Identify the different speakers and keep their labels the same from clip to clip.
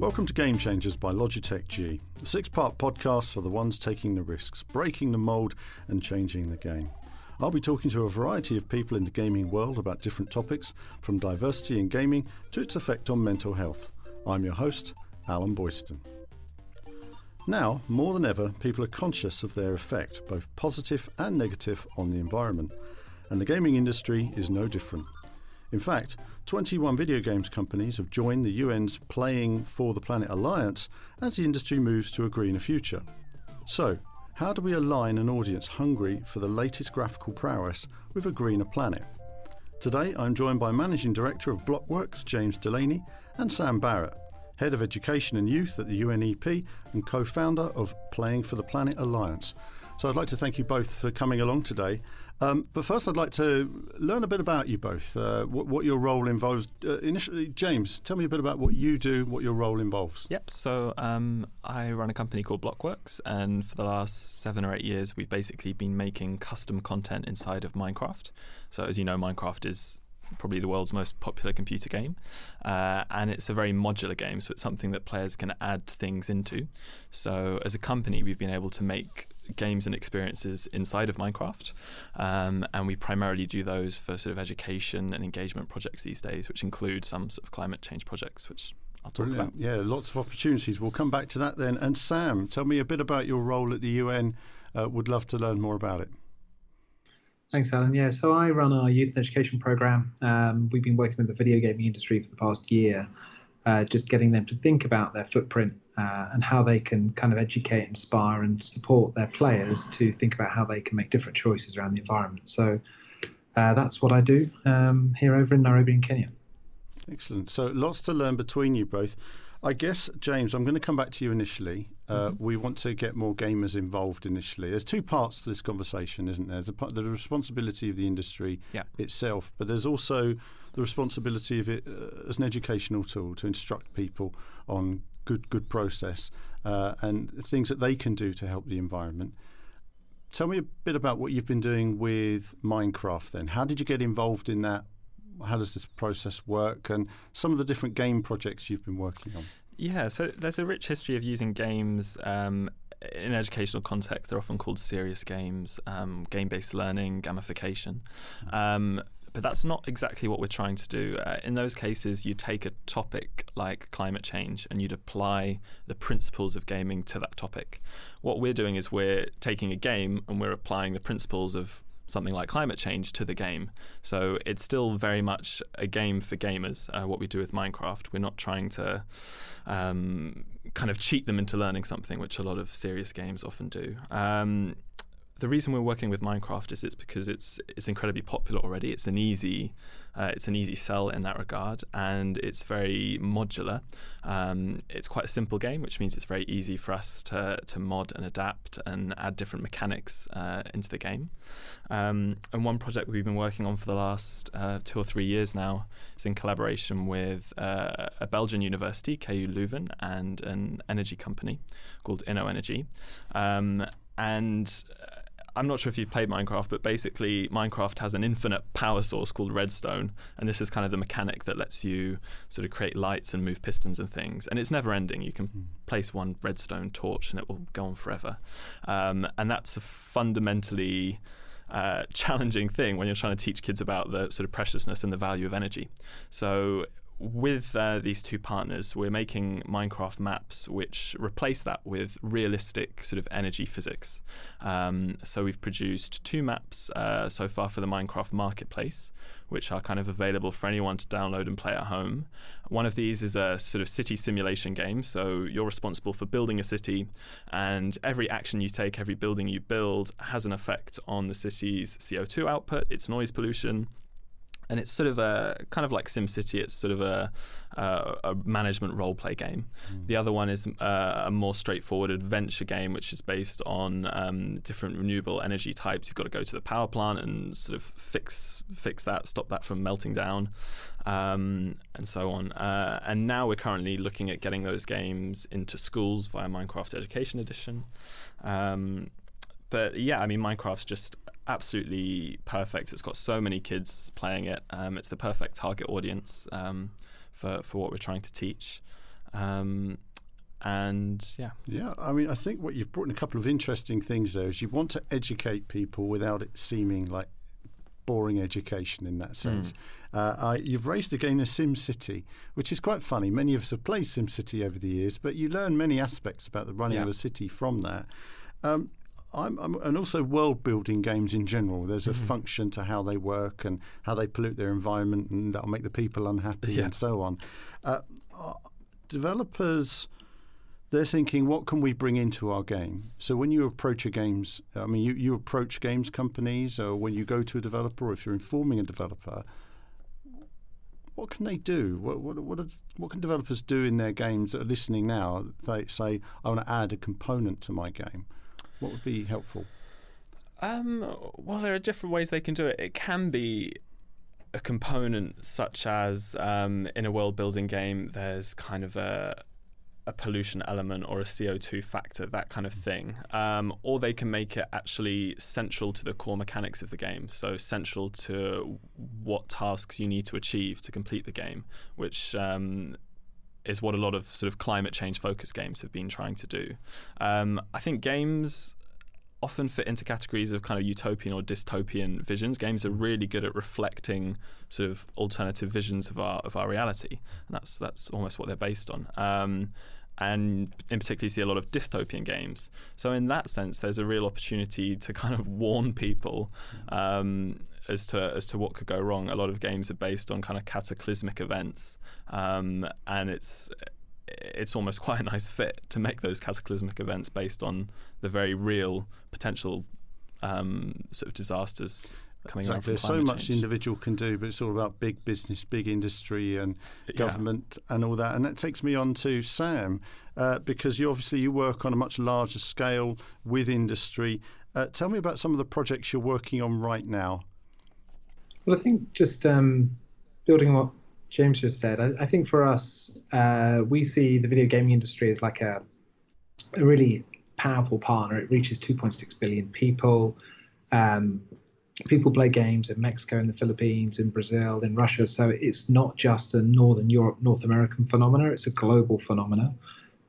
Speaker 1: Welcome to Game Changers by Logitech G, a six part podcast for the ones taking the risks, breaking the mould, and changing the game. I'll be talking to a variety of people in the gaming world about different topics, from diversity in gaming to its effect on mental health. I'm your host, Alan Boyston. Now, more than ever, people are conscious of their effect, both positive and negative, on the environment, and the gaming industry is no different. In fact, 21 video games companies have joined the UN's Playing for the Planet Alliance as the industry moves to a greener future. So, how do we align an audience hungry for the latest graphical prowess with a greener planet? Today, I'm joined by Managing Director of Blockworks, James Delaney, and Sam Barrett, Head of Education and Youth at the UNEP and co founder of Playing for the Planet Alliance. So I'd like to thank you both for coming along today. Um, but first, I'd like to learn a bit about you both, uh, what, what, your role involves. Uh, initially, James, tell me a bit about what you do, what your role involves.
Speaker 2: Yep. So um, I run a company called Blockworks, and for the last seven or eight years, we've basically been making custom content inside of Minecraft. So as you know, Minecraft is probably the world's most popular computer game. Uh, and it's a very modular game, so it's something that players can add things into. So, as a company, we've been able to make games and experiences inside of Minecraft. Um, and we primarily do those for sort of education and engagement projects these days, which include some sort of climate change projects, which I'll talk
Speaker 1: Brilliant.
Speaker 2: about.
Speaker 1: Yeah, lots of opportunities. We'll come back to that then. And Sam, tell me a bit about your role at the UN. Uh, would love to learn more about it.
Speaker 3: Thanks, Alan. Yeah, so I run our youth and education program. Um, we've been working with the video gaming industry for the past year, uh, just getting them to think about their footprint uh, and how they can kind of educate, inspire, and support their players to think about how they can make different choices around the environment. So uh, that's what I do um, here over in Nairobi in Kenya.
Speaker 1: Excellent. So lots to learn between you both. I guess, James, I'm going to come back to you initially. Uh, mm-hmm. We want to get more gamers involved initially. There's two parts to this conversation, isn't there? There's part, the responsibility of the industry
Speaker 2: yeah.
Speaker 1: itself, but there's also the responsibility of it uh, as an educational tool to instruct people on good good process uh, and things that they can do to help the environment. Tell me a bit about what you've been doing with Minecraft. Then, how did you get involved in that? How does this process work, and some of the different game projects you've been working on?
Speaker 2: Yeah, so there's a rich history of using games um, in educational context. They're often called serious games, um, game-based learning, gamification. Mm-hmm. Um, but that's not exactly what we're trying to do. Uh, in those cases, you take a topic like climate change and you'd apply the principles of gaming to that topic. What we're doing is we're taking a game and we're applying the principles of something like climate change to the game. So it's still very much a game for gamers, uh, what we do with Minecraft. We're not trying to um, kind of cheat them into learning something, which a lot of serious games often do. Um, the reason we're working with Minecraft is it's because it's it's incredibly popular already. It's an easy uh, it's an easy sell in that regard, and it's very modular. Um, it's quite a simple game, which means it's very easy for us to to mod and adapt and add different mechanics uh, into the game. Um, and one project we've been working on for the last uh, two or three years now is in collaboration with uh, a Belgian university, KU Leuven, and an energy company called InnoEnergy. Um, and I'm not sure if you've played Minecraft, but basically, Minecraft has an infinite power source called redstone, and this is kind of the mechanic that lets you sort of create lights and move pistons and things. And it's never ending. You can mm. place one redstone torch, and it will go on forever. Um, and that's a fundamentally uh, challenging thing when you're trying to teach kids about the sort of preciousness and the value of energy. So with uh, these two partners, we're making Minecraft maps which replace that with realistic sort of energy physics. Um, so we've produced two maps uh, so far for the Minecraft marketplace, which are kind of available for anyone to download and play at home. One of these is a sort of city simulation game. So you're responsible for building a city, and every action you take, every building you build, has an effect on the city's CO2 output, its noise pollution and it's sort of a kind of like SimCity. It's sort of a, a, a management role play game. Mm. The other one is uh, a more straightforward adventure game, which is based on um, different renewable energy types. You've got to go to the power plant and sort of fix fix that, stop that from melting down, um, and so on. Uh, and now we're currently looking at getting those games into schools via Minecraft Education Edition. Um, but yeah, I mean, Minecraft's just absolutely perfect. It's got so many kids playing it. Um, it's the perfect target audience um, for for what we're trying to teach. Um, and yeah.
Speaker 1: Yeah, I mean, I think what you've brought in a couple of interesting things there is you want to educate people without it seeming like boring education in that sense. Mm. Uh, I, you've raised the game of SimCity, which is quite funny. Many of us have played SimCity over the years, but you learn many aspects about the running yeah. of a city from that. Um, I'm, I'm, and also world building games in general. There's a mm-hmm. function to how they work and how they pollute their environment, and that'll make the people unhappy yeah. and so on. Uh, uh, developers they're thinking, what can we bring into our game? So when you approach a games, I mean, you, you approach games companies, or when you go to a developer, or if you're informing a developer, what can they do? What what what, are, what can developers do in their games that are listening now? They say, I want to add a component to my game. What would be helpful?
Speaker 2: Um, well, there are different ways they can do it. It can be a component such as um, in a world building game, there's kind of a a pollution element or a CO2 factor, that kind of thing. Um, or they can make it actually central to the core mechanics of the game, so central to what tasks you need to achieve to complete the game, which um, is what a lot of sort of climate change focused games have been trying to do. Um, I think games often fit into categories of kind of utopian or dystopian visions. Games are really good at reflecting sort of alternative visions of our of our reality, and that's that's almost what they're based on. Um, and in particular you see a lot of dystopian games. So in that sense, there's a real opportunity to kind of warn people um, as to as to what could go wrong. A lot of games are based on kind of cataclysmic events, um, and it's it's almost quite a nice fit to make those cataclysmic events based on the very real potential um, sort of disasters coming
Speaker 1: exactly. There's so much the individual can do, but it's all about big business, big industry, and government, yeah. and all that. And that takes me on to Sam, uh, because you obviously you work on a much larger scale with industry. Uh, tell me about some of the projects you're working on right now.
Speaker 3: Well, I think just um, building on what James just said, I, I think for us, uh, we see the video gaming industry as like a, a really powerful partner. It reaches 2.6 billion people. Um, people play games in Mexico, in the Philippines, in Brazil, in Russia. So it's not just a Northern Europe, North American phenomena, it's a global phenomena.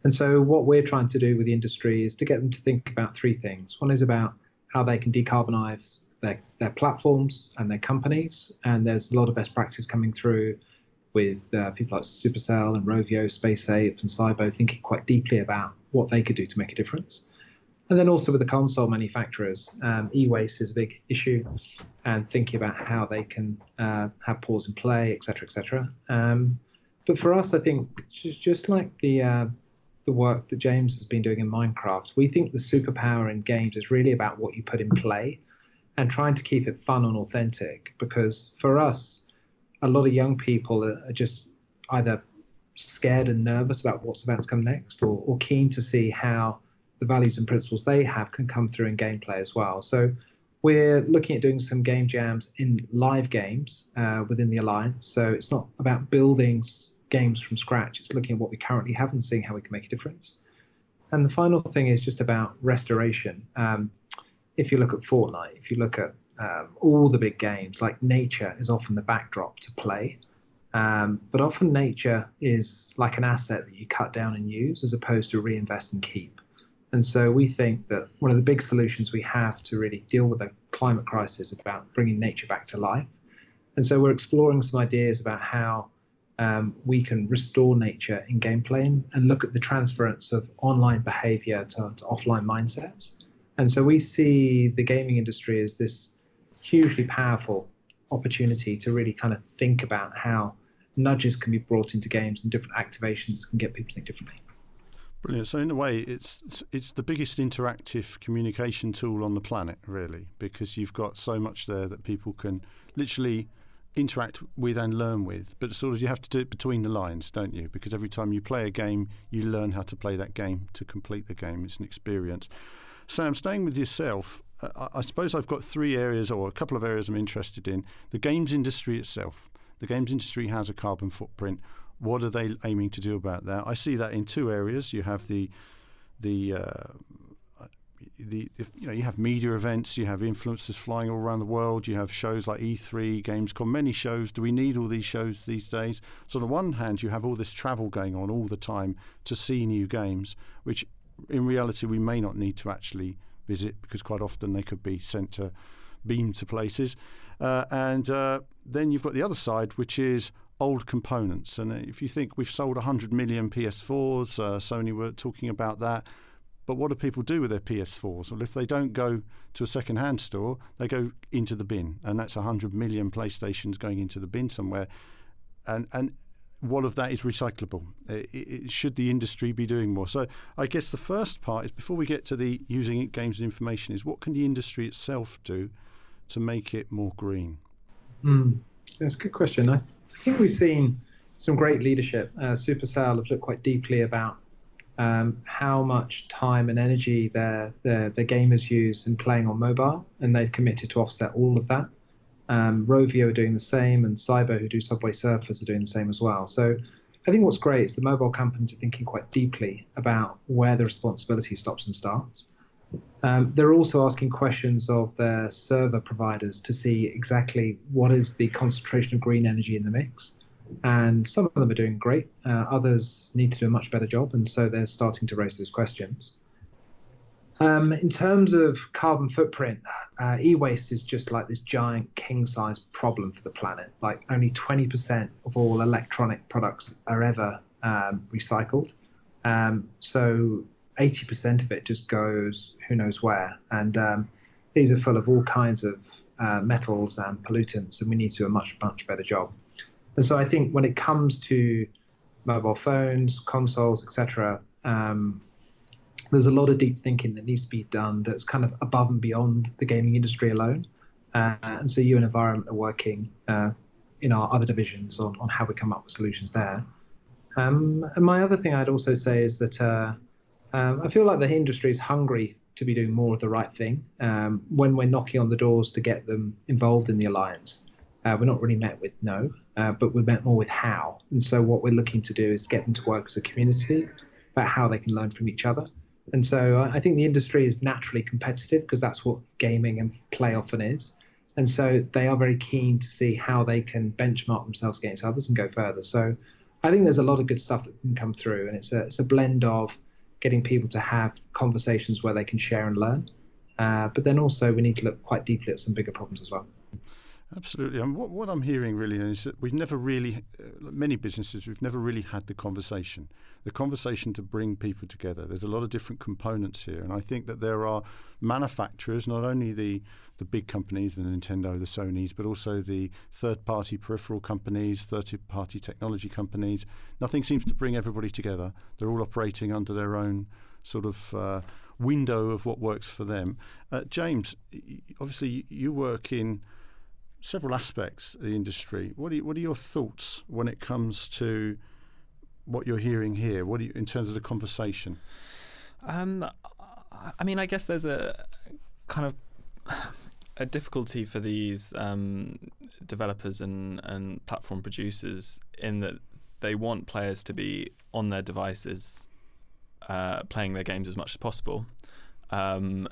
Speaker 3: And so what we're trying to do with the industry is to get them to think about three things. One is about how they can decarbonize their, their platforms and their companies. And there's a lot of best practice coming through with uh, people like Supercell and Rovio, Space SpaceApe, and SYBO thinking quite deeply about what they could do to make a difference. And then also with the console manufacturers, um, e-waste is a big issue, and thinking about how they can uh, have pause and play, etc., etc. Um, but for us, I think just, just like the uh, the work that James has been doing in Minecraft, we think the superpower in games is really about what you put in play, and trying to keep it fun and authentic. Because for us, a lot of young people are just either scared and nervous about what's about to come next, or, or keen to see how the values and principles they have can come through in gameplay as well. So we're looking at doing some game jams in live games uh, within the alliance. So it's not about building games from scratch. It's looking at what we currently have and seeing how we can make a difference. And the final thing is just about restoration. Um, if you look at Fortnite, if you look at um, all the big games, like nature is often the backdrop to play. Um, but often nature is like an asset that you cut down and use as opposed to reinvest and keep. And so we think that one of the big solutions we have to really deal with the climate crisis is about bringing nature back to life. And so we're exploring some ideas about how um, we can restore nature in gameplay and, and, look at the transference of online behavior to, to offline mindsets. And so we see the gaming industry as this hugely powerful opportunity to really kind of think about how nudges can be brought into games and different activations can get people to think differently.
Speaker 1: Brilliant. So in a way, it's, it's the biggest interactive communication tool on the planet, really, because you've got so much there that people can literally interact with and learn with. But sort of you have to do it between the lines, don't you? Because every time you play a game, you learn how to play that game to complete the game. It's an experience. Sam, staying with yourself, uh, I suppose I've got three areas or a couple of areas I'm interested in. The games industry itself. The games industry has a carbon footprint. What are they aiming to do about that? I see that in two areas. You have the the uh, the if, you know you have media events, you have influencers flying all around the world, you have shows like E3, Gamescom, many shows. Do we need all these shows these days? So on the one hand, you have all this travel going on all the time to see new games, which in reality we may not need to actually visit because quite often they could be sent to beam to places. Uh, and uh, then you've got the other side, which is old components. And if you think we've sold 100 million PS4s, uh, Sony were talking about that. But what do people do with their PS4s? Well, if they don't go to a second-hand store, they go into the bin, and that's 100 million PlayStations going into the bin somewhere. And and what of that is recyclable? It, it, should the industry be doing more? So I guess the first part is before we get to the using games and information is what can the industry itself do to make it more green?
Speaker 3: Mm, that's a good question. I I think we've seen some great leadership. Uh, Supercell have looked quite deeply about um, how much time and energy their, their, their gamers use in playing on mobile, and they've committed to offset all of that. Um, Rovio are doing the same, and SYBO, who do Subway Surfers, are doing the same as well. So I think what's great is the mobile companies are thinking quite deeply about where the responsibility stops and starts. Um, they're also asking questions of their server providers to see exactly what is the concentration of green energy in the mix. And some of them are doing great, uh, others need to do a much better job, and so they're starting to raise those questions. Um, in terms of carbon footprint, uh, e waste is just like this giant king size problem for the planet. Like, only 20% of all electronic products are ever um, recycled. Um, so, 80% of it just goes who knows where. And um, these are full of all kinds of uh, metals and pollutants, and we need to do a much, much better job. And so I think when it comes to mobile phones, consoles, etc., um, there's a lot of deep thinking that needs to be done that's kind of above and beyond the gaming industry alone. Uh, and so UN Environment are working uh, in our other divisions on, on how we come up with solutions there. Um, and my other thing I'd also say is that uh, um, I feel like the industry is hungry to be doing more of the right thing. Um, when we're knocking on the doors to get them involved in the alliance, uh, we're not really met with no, uh, but we're met more with how. And so what we're looking to do is get them to work as a community about how they can learn from each other. And so I think the industry is naturally competitive because that's what gaming and play often is. And so they are very keen to see how they can benchmark themselves against others and go further. So I think there's a lot of good stuff that can come through, and it's a it's a blend of getting people to have conversations where they can share and learn. Uh, but then also we need to look quite deeply at some bigger problems as well.
Speaker 1: Absolutely. And what, what I'm hearing really is that we've never really, uh, many businesses, we've never really had the conversation, the conversation to bring people together. There's a lot of different components here. And I think that there are manufacturers, not only the, the big companies, the Nintendo, the Sonys, but also the third party peripheral companies, third party technology companies. Nothing seems to bring everybody together. They're all operating under their own sort of uh, window of what works for them. Uh, James, obviously, you work in several aspects of the industry. What are, you, what are your thoughts when it comes to what you're hearing here? What you, in terms of the conversation?
Speaker 2: Um, I mean, I guess there's a kind of a difficulty for these um, developers and, and platform producers in that they want players to be on their devices uh, playing their games as much as possible. Um,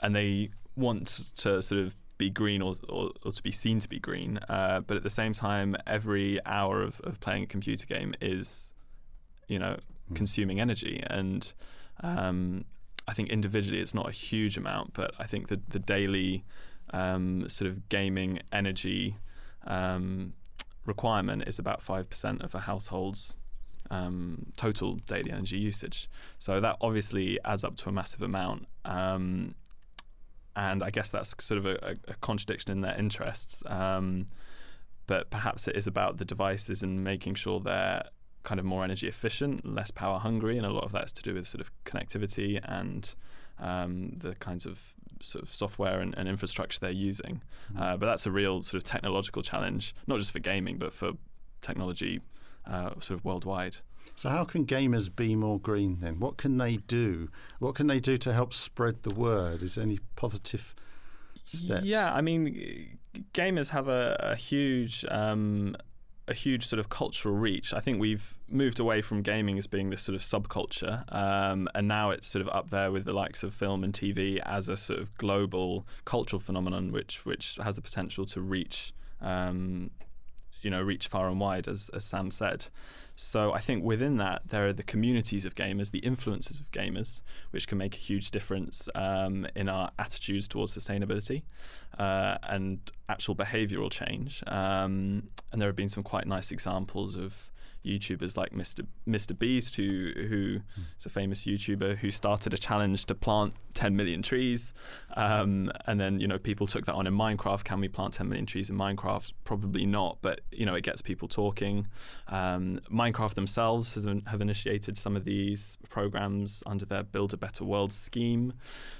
Speaker 2: and they want to sort of be green or, or, or to be seen to be green. Uh, but at the same time, every hour of, of playing a computer game is, you know, mm. consuming energy. And um, I think individually it's not a huge amount, but I think that the daily um, sort of gaming energy um, requirement is about 5% of a household's um, total daily energy usage. So that obviously adds up to a massive amount. Um, and I guess that's sort of a, a contradiction in their interests. Um, but perhaps it is about the devices and making sure they're kind of more energy efficient, less power hungry, and a lot of that's to do with sort of connectivity and um, the kinds of sort of software and, and infrastructure they're using. Mm-hmm. Uh, but that's a real sort of technological challenge, not just for gaming, but for technology uh, sort of worldwide.
Speaker 1: So, how can gamers be more green then? What can they do? What can they do to help spread the word? Is there any positive steps?
Speaker 2: Yeah, I mean, gamers have a, a huge um, a huge sort of cultural reach. I think we've moved away from gaming as being this sort of subculture, um, and now it's sort of up there with the likes of film and TV as a sort of global cultural phenomenon, which which has the potential to reach. Um, you know, reach far and wide, as, as Sam said. So I think within that, there are the communities of gamers, the influences of gamers, which can make a huge difference um, in our attitudes towards sustainability uh, and actual behavioural change. Um, and there have been some quite nice examples of YouTubers like Mr. Mr. Beast, who who is a famous YouTuber who started a challenge to plant 10 million trees, um, and then you know people took that on in Minecraft. Can we plant 10 million trees in Minecraft? Probably not, but you know it gets people talking. Um, Minecraft themselves has, have initiated some of these programs under their Build a Better World scheme.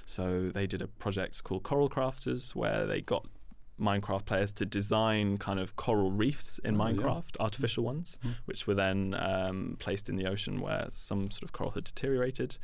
Speaker 2: So they did a project called Coral Crafters where they got Minecraft players to design kind of coral reefs in oh, Minecraft, yeah. artificial ones, mm-hmm. which were then um, placed in the ocean where some sort of coral had deteriorated.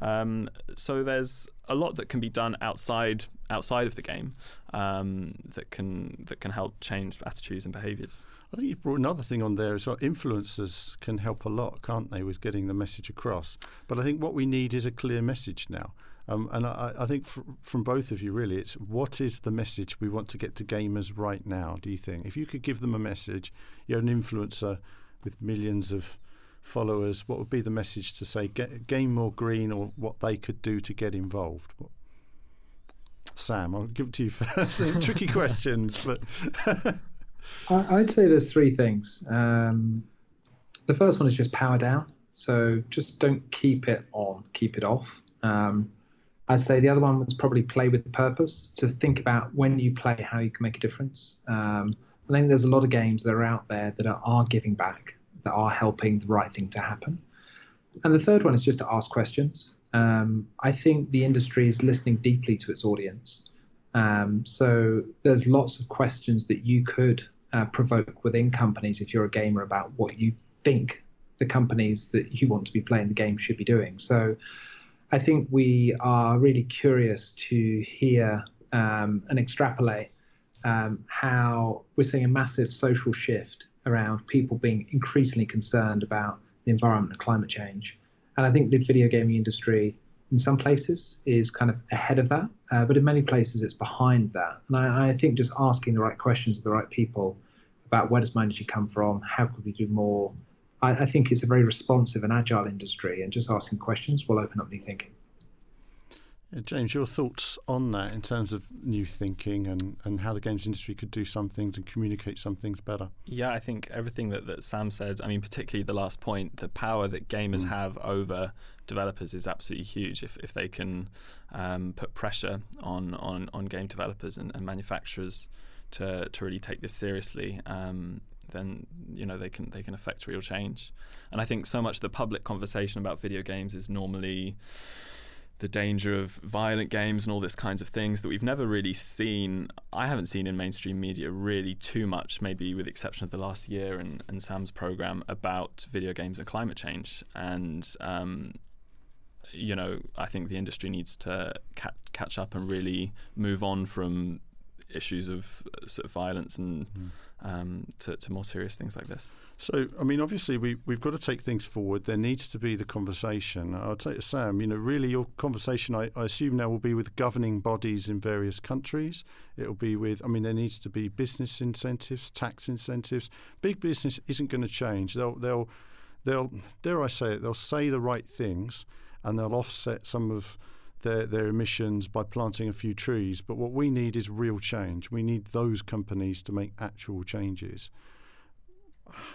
Speaker 2: Um, so there's a lot that can be done outside outside of the game um, that can that can help change attitudes and behaviours.
Speaker 1: I think you've brought another thing on there as well. Influencers can help a lot, can't they, with getting the message across? But I think what we need is a clear message now. Um, and I, I think fr- from both of you, really, it's what is the message we want to get to gamers right now? Do you think if you could give them a message, you're an influencer with millions of followers, what would be the message to say get, game more green or what they could do to get involved? Sam, I'll give it to you first. Tricky questions, but
Speaker 3: I'd say there's three things. Um, the first one is just power down. So just don't keep it on, keep it off. Um, I'd say the other one was probably play with purpose to think about when you play how you can make a difference. Um, I think there's a lot of games that are out there that are, are giving back, that are helping the right thing to happen. And the third one is just to ask questions. Um, I think the industry is listening deeply to its audience. Um, so there's lots of questions that you could uh, provoke within companies if you're a gamer about what you think the companies that you want to be playing the game should be doing. So I think we are really curious to hear um, and extrapolate um, how we're seeing a massive social shift around people being increasingly concerned about the environment and climate change. And I think the video gaming industry, in some places, is kind of ahead of that, uh, but in many places, it's behind that. And I, I think just asking the right questions to the right people about where does my energy come from, how could we do more, I, I think it's a very responsive and agile industry, and just asking questions will open up new thinking.
Speaker 1: Yeah, James, your thoughts on that in terms of new thinking and, and how the games industry could do some things and communicate some things better?
Speaker 2: Yeah, I think everything that, that Sam said, I mean, particularly the last point, the power that gamers mm. have over developers is absolutely huge if, if they can um, put pressure on, on, on game developers and, and manufacturers to, to really take this seriously. Um, then you know they can they can affect real change. And I think so much of the public conversation about video games is normally the danger of violent games and all this kinds of things that we've never really seen. I haven't seen in mainstream media really too much, maybe with the exception of the last year and, and Sam's program about video games and climate change. And um, you know, I think the industry needs to ca- catch up and really move on from issues of uh, sort of violence and mm. um, to, to, more serious things like this.
Speaker 1: So, I mean, obviously, we, we've got to take things forward. There needs to be the conversation. I'll take to Sam, you know, really your conversation, I, I assume now will be with governing bodies in various countries. It'll be with, I mean, there needs to be business incentives, tax incentives. Big business isn't going to change. They'll, they'll, they'll, dare I say it, they'll say the right things and they'll offset some of their, their emissions by planting a few trees. But what we need is real change. We need those companies to make actual changes.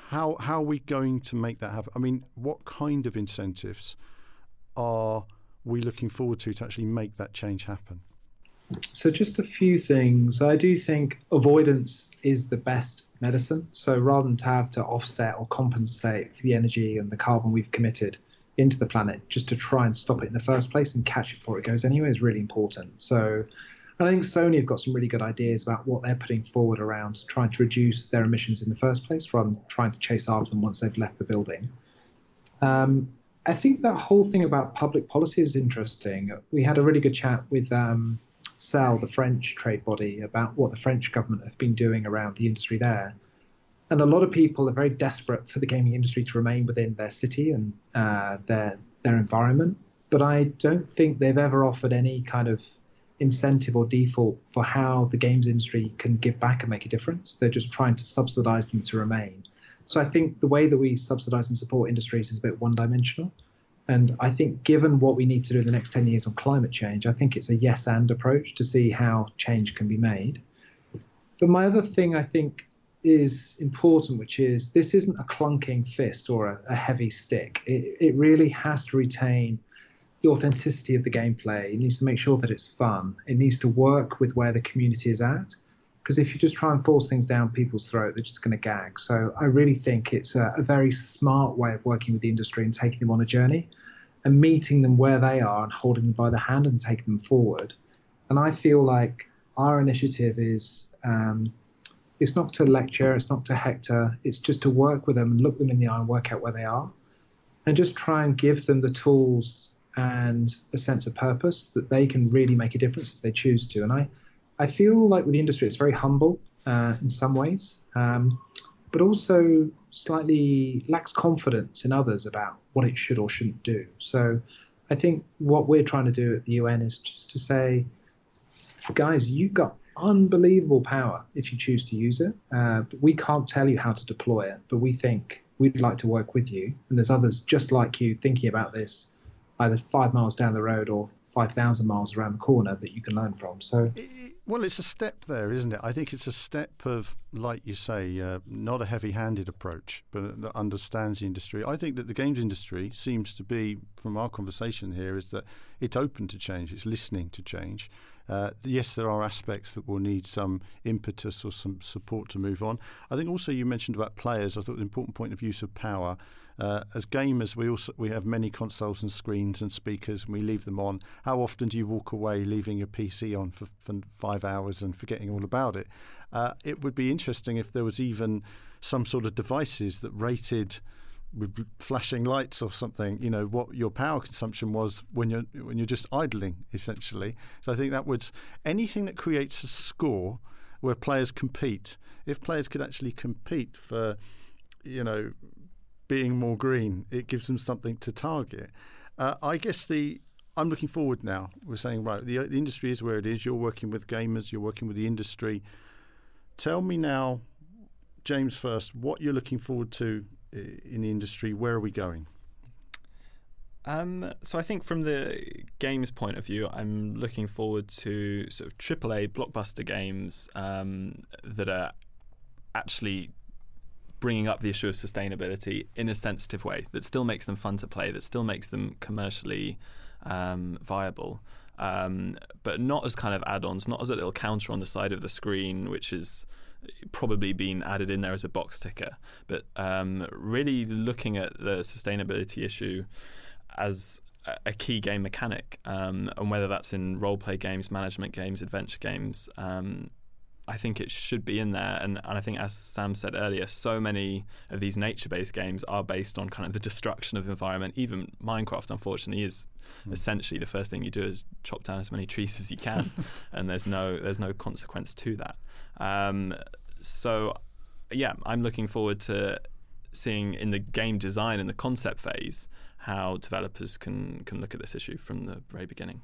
Speaker 1: How how are we going to make that happen? I mean, what kind of incentives are we looking forward to to actually make that change happen?
Speaker 3: So, just a few things. I do think avoidance is the best medicine. So, rather than to have to offset or compensate for the energy and the carbon we've committed, into the planet just to try and stop it in the first place and catch it before it goes anywhere is really important. So I think Sony have got some really good ideas about what they're putting forward around trying to reduce their emissions in the first place rather than trying to chase after them once they've left the building. Um, I think that whole thing about public policy is interesting. We had a really good chat with um, SELL, the French trade body, about what the French government have been doing around the industry there. And a lot of people are very desperate for the gaming industry to remain within their city and uh, their their environment. But I don't think they've ever offered any kind of incentive or default for how the games industry can give back and make a difference. They're just trying to subsidize them to remain. So I think the way that we subsidize and support industries is a bit one dimensional. And I think, given what we need to do in the next 10 years on climate change, I think it's a yes and approach to see how change can be made. But my other thing I think is important, which is this isn't a clunking fist or a, a heavy stick. It, it really has to retain the authenticity of the gameplay. It needs to make sure that it's fun. It needs to work with where the community is at. Because if you just try and force things down people's throat, they're just going to gag. So I really think it's a, a very smart way of working with the industry and taking them on a journey and meeting them where they are and holding them by the hand and taking them forward. And I feel like our initiative is um, it's not to lecture, it's not to hector, it's just to work with them and look them in the eye and work out where they are, and just try and give them the tools and a sense of purpose that they can really make a difference if they choose to. And I, I feel like with the industry, it's very humble uh, in some ways, um, but also slightly lacks confidence in others about what it should or shouldn't do. So I think what we're trying to do at the UN is just to say, guys, you got unbelievable power if you choose to use it. Uh, we can't tell you how to deploy it, but we think we'd like to work with you. And there's others just like you thinking about this, either five miles down the road or 5,000 miles around the corner that you can learn from. So,
Speaker 1: well, it's a step there, isn't it? I think it's a step of, like you say, uh, not a heavy handed approach, but that understands the industry. I think that the games industry seems to be, from our conversation here, is that it's open to change, it's listening to change. Uh, yes, there are aspects that will need some impetus or some support to move on. I think also you mentioned about players. I thought the important point of use of power. Uh, as gamers, we also we have many consoles and screens and speakers, and we leave them on. How often do you walk away leaving your PC on for, for five hours and forgetting all about it? Uh, it would be interesting if there was even some sort of devices that rated with flashing lights or something, you know, what your power consumption was when you're when you're just idling, essentially. So I think that would anything that creates a score where players compete. If players could actually compete for, you know, being more green, it gives them something to target. Uh, I guess the I'm looking forward now. We're saying right, the, the industry is where it is. You're working with gamers. You're working with the industry. Tell me now, James, first, what you're looking forward to in the industry? Where are we going?
Speaker 2: Um, so I think from the games point of view, I'm looking forward to sort of AAA blockbuster games um, that are actually bringing up the issue of sustainability in a sensitive way that still makes them fun to play, that still makes them commercially um, viable, um, but not as kind of add-ons, not as a little counter on the side of the screen, which is probably been added in there as a box ticker. But um, really looking at the sustainability issue as a key game mechanic, um, and whether that's in role play games, management games, adventure games, um, I think it should be in there. And, and I think, as Sam said earlier, so many of these nature based games are based on kind of the destruction of environment. Even Minecraft, unfortunately, is mm. essentially the first thing you do is chop down as many trees as you can, and there's no there's no consequence to that. Um, so, yeah, I'm looking forward to seeing in the game design and the concept phase how developers can can look at this issue from the very beginning.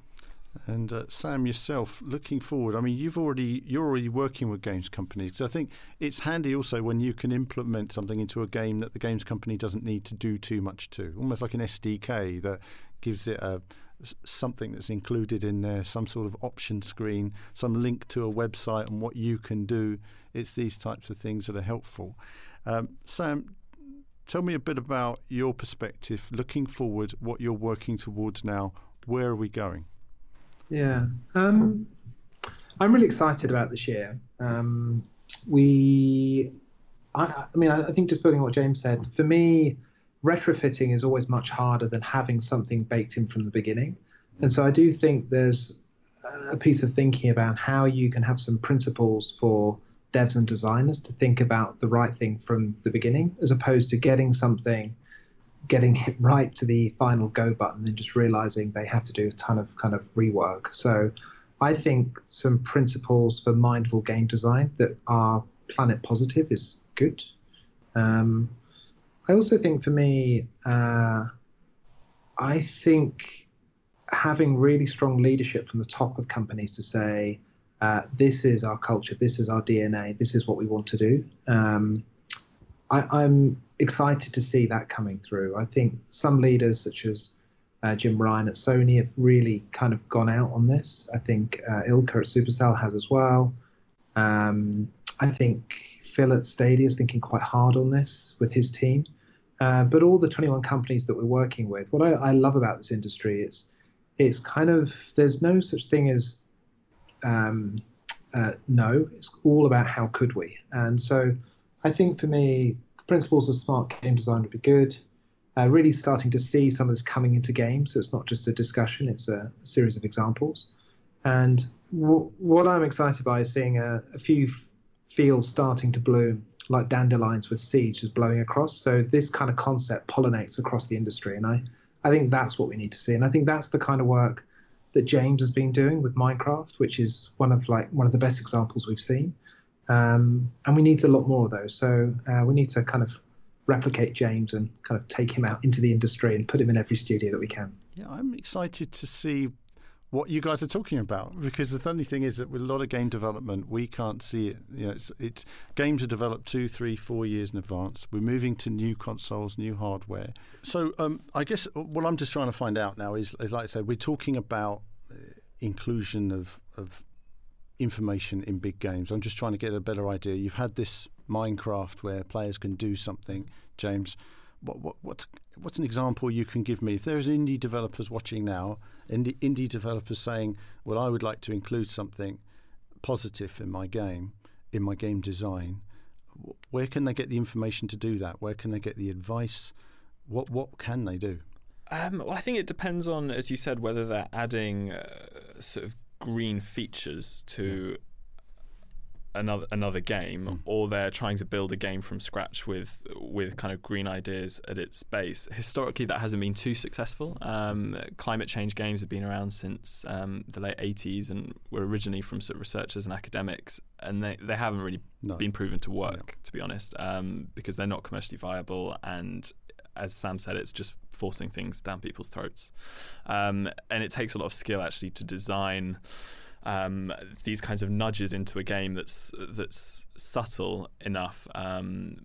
Speaker 1: And uh, Sam, yourself, looking forward, I mean, you've already you're already working with games companies. I think it's handy also when you can implement something into a game that the games company doesn't need to do too much to, almost like an SDK that gives it a something that's included in there, some sort of option screen, some link to a website and what you can do. It's these types of things that are helpful. Um, Sam, tell me a bit about your perspective, looking forward, what you're working towards now. Where are we going?
Speaker 3: Yeah, um, I'm really excited about this year. Um, we, I, I mean, I, I think just building what James said, for me, retrofitting is always much harder than having something baked in from the beginning. And so I do think there's a piece of thinking about how you can have some principles for devs and designers to think about the right thing from the beginning, as opposed to getting something getting it right to the final go button and just realizing they have to do a ton of kind of rework. So I think some principles for mindful game design that are planet positive is good. Um, I also think for me, uh, I think having really strong leadership from the top of companies to say, uh, this is our culture, this is our DNA, this is what we want to do. Um, I, am excited to see that coming through. I think some leaders, such as uh, Jim Ryan at Sony, have really kind of gone out on this. I think uh, Ilkka at Supercell has as well. Um, I think Phil at Stadia is thinking quite hard on this with his team. Uh, but all the 21 companies that we're working with, what I, I love about this industry is it's kind of there's no such thing as um, uh, no. It's all about how could we. And so I think for me, principles of smart game design would be good. Uh, really starting to see some of this coming into games. So it's not just a discussion; it's a, series of examples. And w- what I'm excited by is seeing a, a few f- fields starting to bloom, like dandelions with seeds just blowing across. So this kind of concept pollinates across the industry, and I, I think that's what we need to see. And I think that's the kind of work that James has been doing with Minecraft, which is one of like one of the best examples we've seen. Um, and we need a lot more of those. So uh, we need to kind of replicate James and kind of take him out into the industry and put him in every studio that we can.
Speaker 1: Yeah, I'm excited to see what you guys are talking about because the funny thing is that with a lot of game development we can't see it you know it's, it's, games are developed two three four years in advance we're moving to new consoles new hardware so um, i guess what i'm just trying to find out now is, is like i said we're talking about uh, inclusion of, of information in big games. I'm just trying to get a better idea. You've had this Minecraft where players can do something, James. What, what, what's, what's an example you can give me? If there's indie developers watching now, indie, indie developers saying, well, I would like to include something positive in my game, in my game design, where can they get the information to do that? Where can they get the advice? What, what can they do?
Speaker 2: Um, well, I think it depends on, as you said, whether they're adding uh, sort of green features to yeah. another another game, mm. or they're trying to build a game from scratch with with kind of green ideas at its base. Historically, that hasn't been too successful. Um, climate change games have been around since um, the late '80s and were originally from sort of researchers and academics, and they they haven't really no. been proven to work, to be honest, um, because they're not commercially viable and as Sam said, it's just forcing things down people's throats. Um, and it takes a lot of skill actually to design um, these kinds of nudges into a game that's that's subtle enough. Um,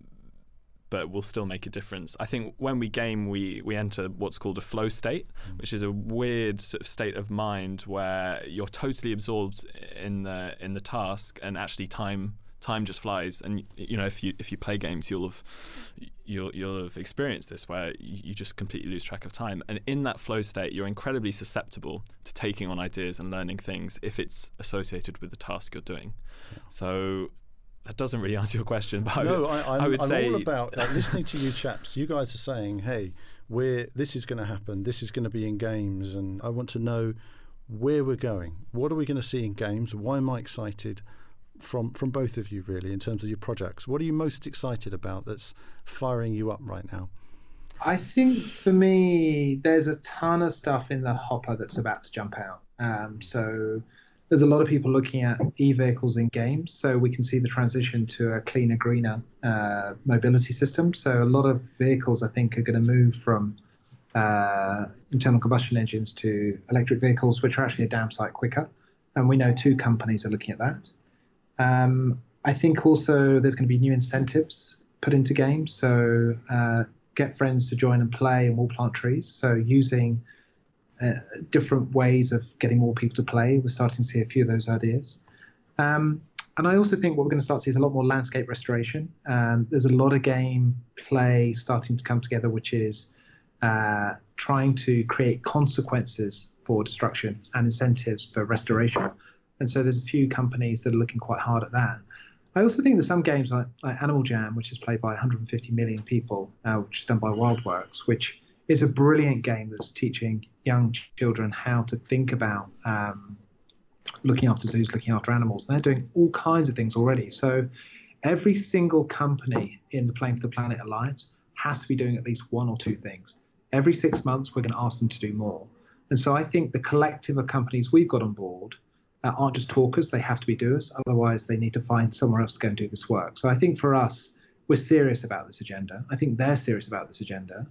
Speaker 2: but will still make a difference. I think when we game, we we enter what's called a flow state, mm. which is a weird sort of state of mind where you're totally absorbed in the in the task, and actually time time just flies. And you know, if you if you play games, you'll have you'll you'll have experienced this where you just completely lose track of time. And in that flow state, you're incredibly susceptible to taking on ideas and learning things if it's associated with the task you're doing. So that doesn't really answer your question, but
Speaker 1: no,
Speaker 2: I,
Speaker 1: I,
Speaker 2: I would
Speaker 1: I'm
Speaker 2: say
Speaker 1: all about like, listening to you chaps. You guys are saying, "Hey, we're this is going to happen. This is going to be in games," and I want to know where we're going. What are we going to see in games? Why am I excited? From from both of you really in terms of your projects. What are you most excited about that's firing you up right now?
Speaker 3: I think for me, there's a ton of stuff in the hopper that's about to jump out. Um, so there's a lot of people looking at e-vehicles in games, so we can see the transition to a cleaner, greener uh, mobility system. So a lot of vehicles, I think, are going to move from uh, internal combustion engines to electric vehicles, which are actually a damn sight quicker. And we know two companies are looking at that. Um, I think also there's going to be new incentives put into games. So uh, get friends to join and play, and we'll plant trees. So using uh, different ways of getting more people to play. We're starting to see a few of those ideas. Um, and I also think what we're going to start to see is a lot more landscape restoration. Um, there's a lot of game play starting to come together, which is uh, trying to create consequences for destruction and incentives for restoration. And so there's a few companies that are looking quite hard at that. I also think that some games like, like Animal Jam, which is played by 150 million people, uh, which is done by WildWorks, which is a brilliant game that's teaching young children how to think about um, looking after zoos, looking after animals. They're doing all kinds of things already. So every single company in the Playing for the Planet Alliance has to be doing at least one or two things. Every six months, we're going to ask them to do more. And so I think the collective of companies we've got on board uh, aren't just talkers, they have to be doers. Otherwise, they need to find somewhere else to go and do this work. So I think for us, we're serious about this agenda. I think they're serious about this agenda.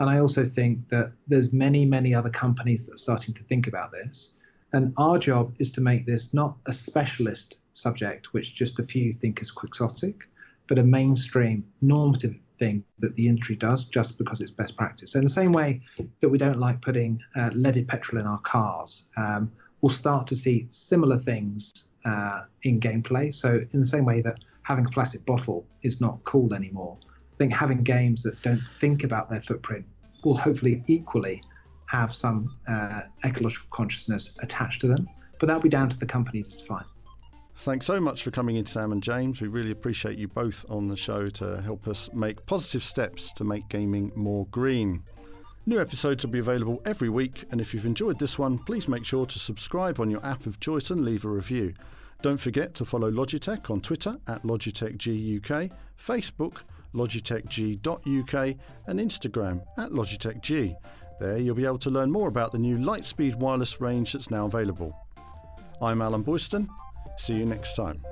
Speaker 3: And I also think that there's many, many other companies that are starting to think about this. And our job is to make this not a specialist subject, which just a few think is quixotic, but a mainstream normative thing that the industry does just because it's best practice. So in the same way that we don't like putting uh, leaded petrol in our cars, um, we'll start to see similar things uh, in gameplay. So in the same way that having a plastic bottle is not cool anymore, I think having games that don't think about their footprint will hopefully equally have some uh, ecological consciousness attached to them. But that'll be down to the company to define.
Speaker 1: Thanks so much for coming in, Sam and James. We really appreciate you both on the show to help us make positive steps to make gaming more green. New episodes will be available every week, and if you've enjoyed this one, please make sure to subscribe on your app of choice and leave a review. Don't forget to follow Logitech on Twitter at LogitechGUK, Facebook, logitechg.uk, and Instagram at LogitechG. There you'll be able to learn more about the new Lightspeed wireless range that's now available. I'm Alan Boyston. See you next time.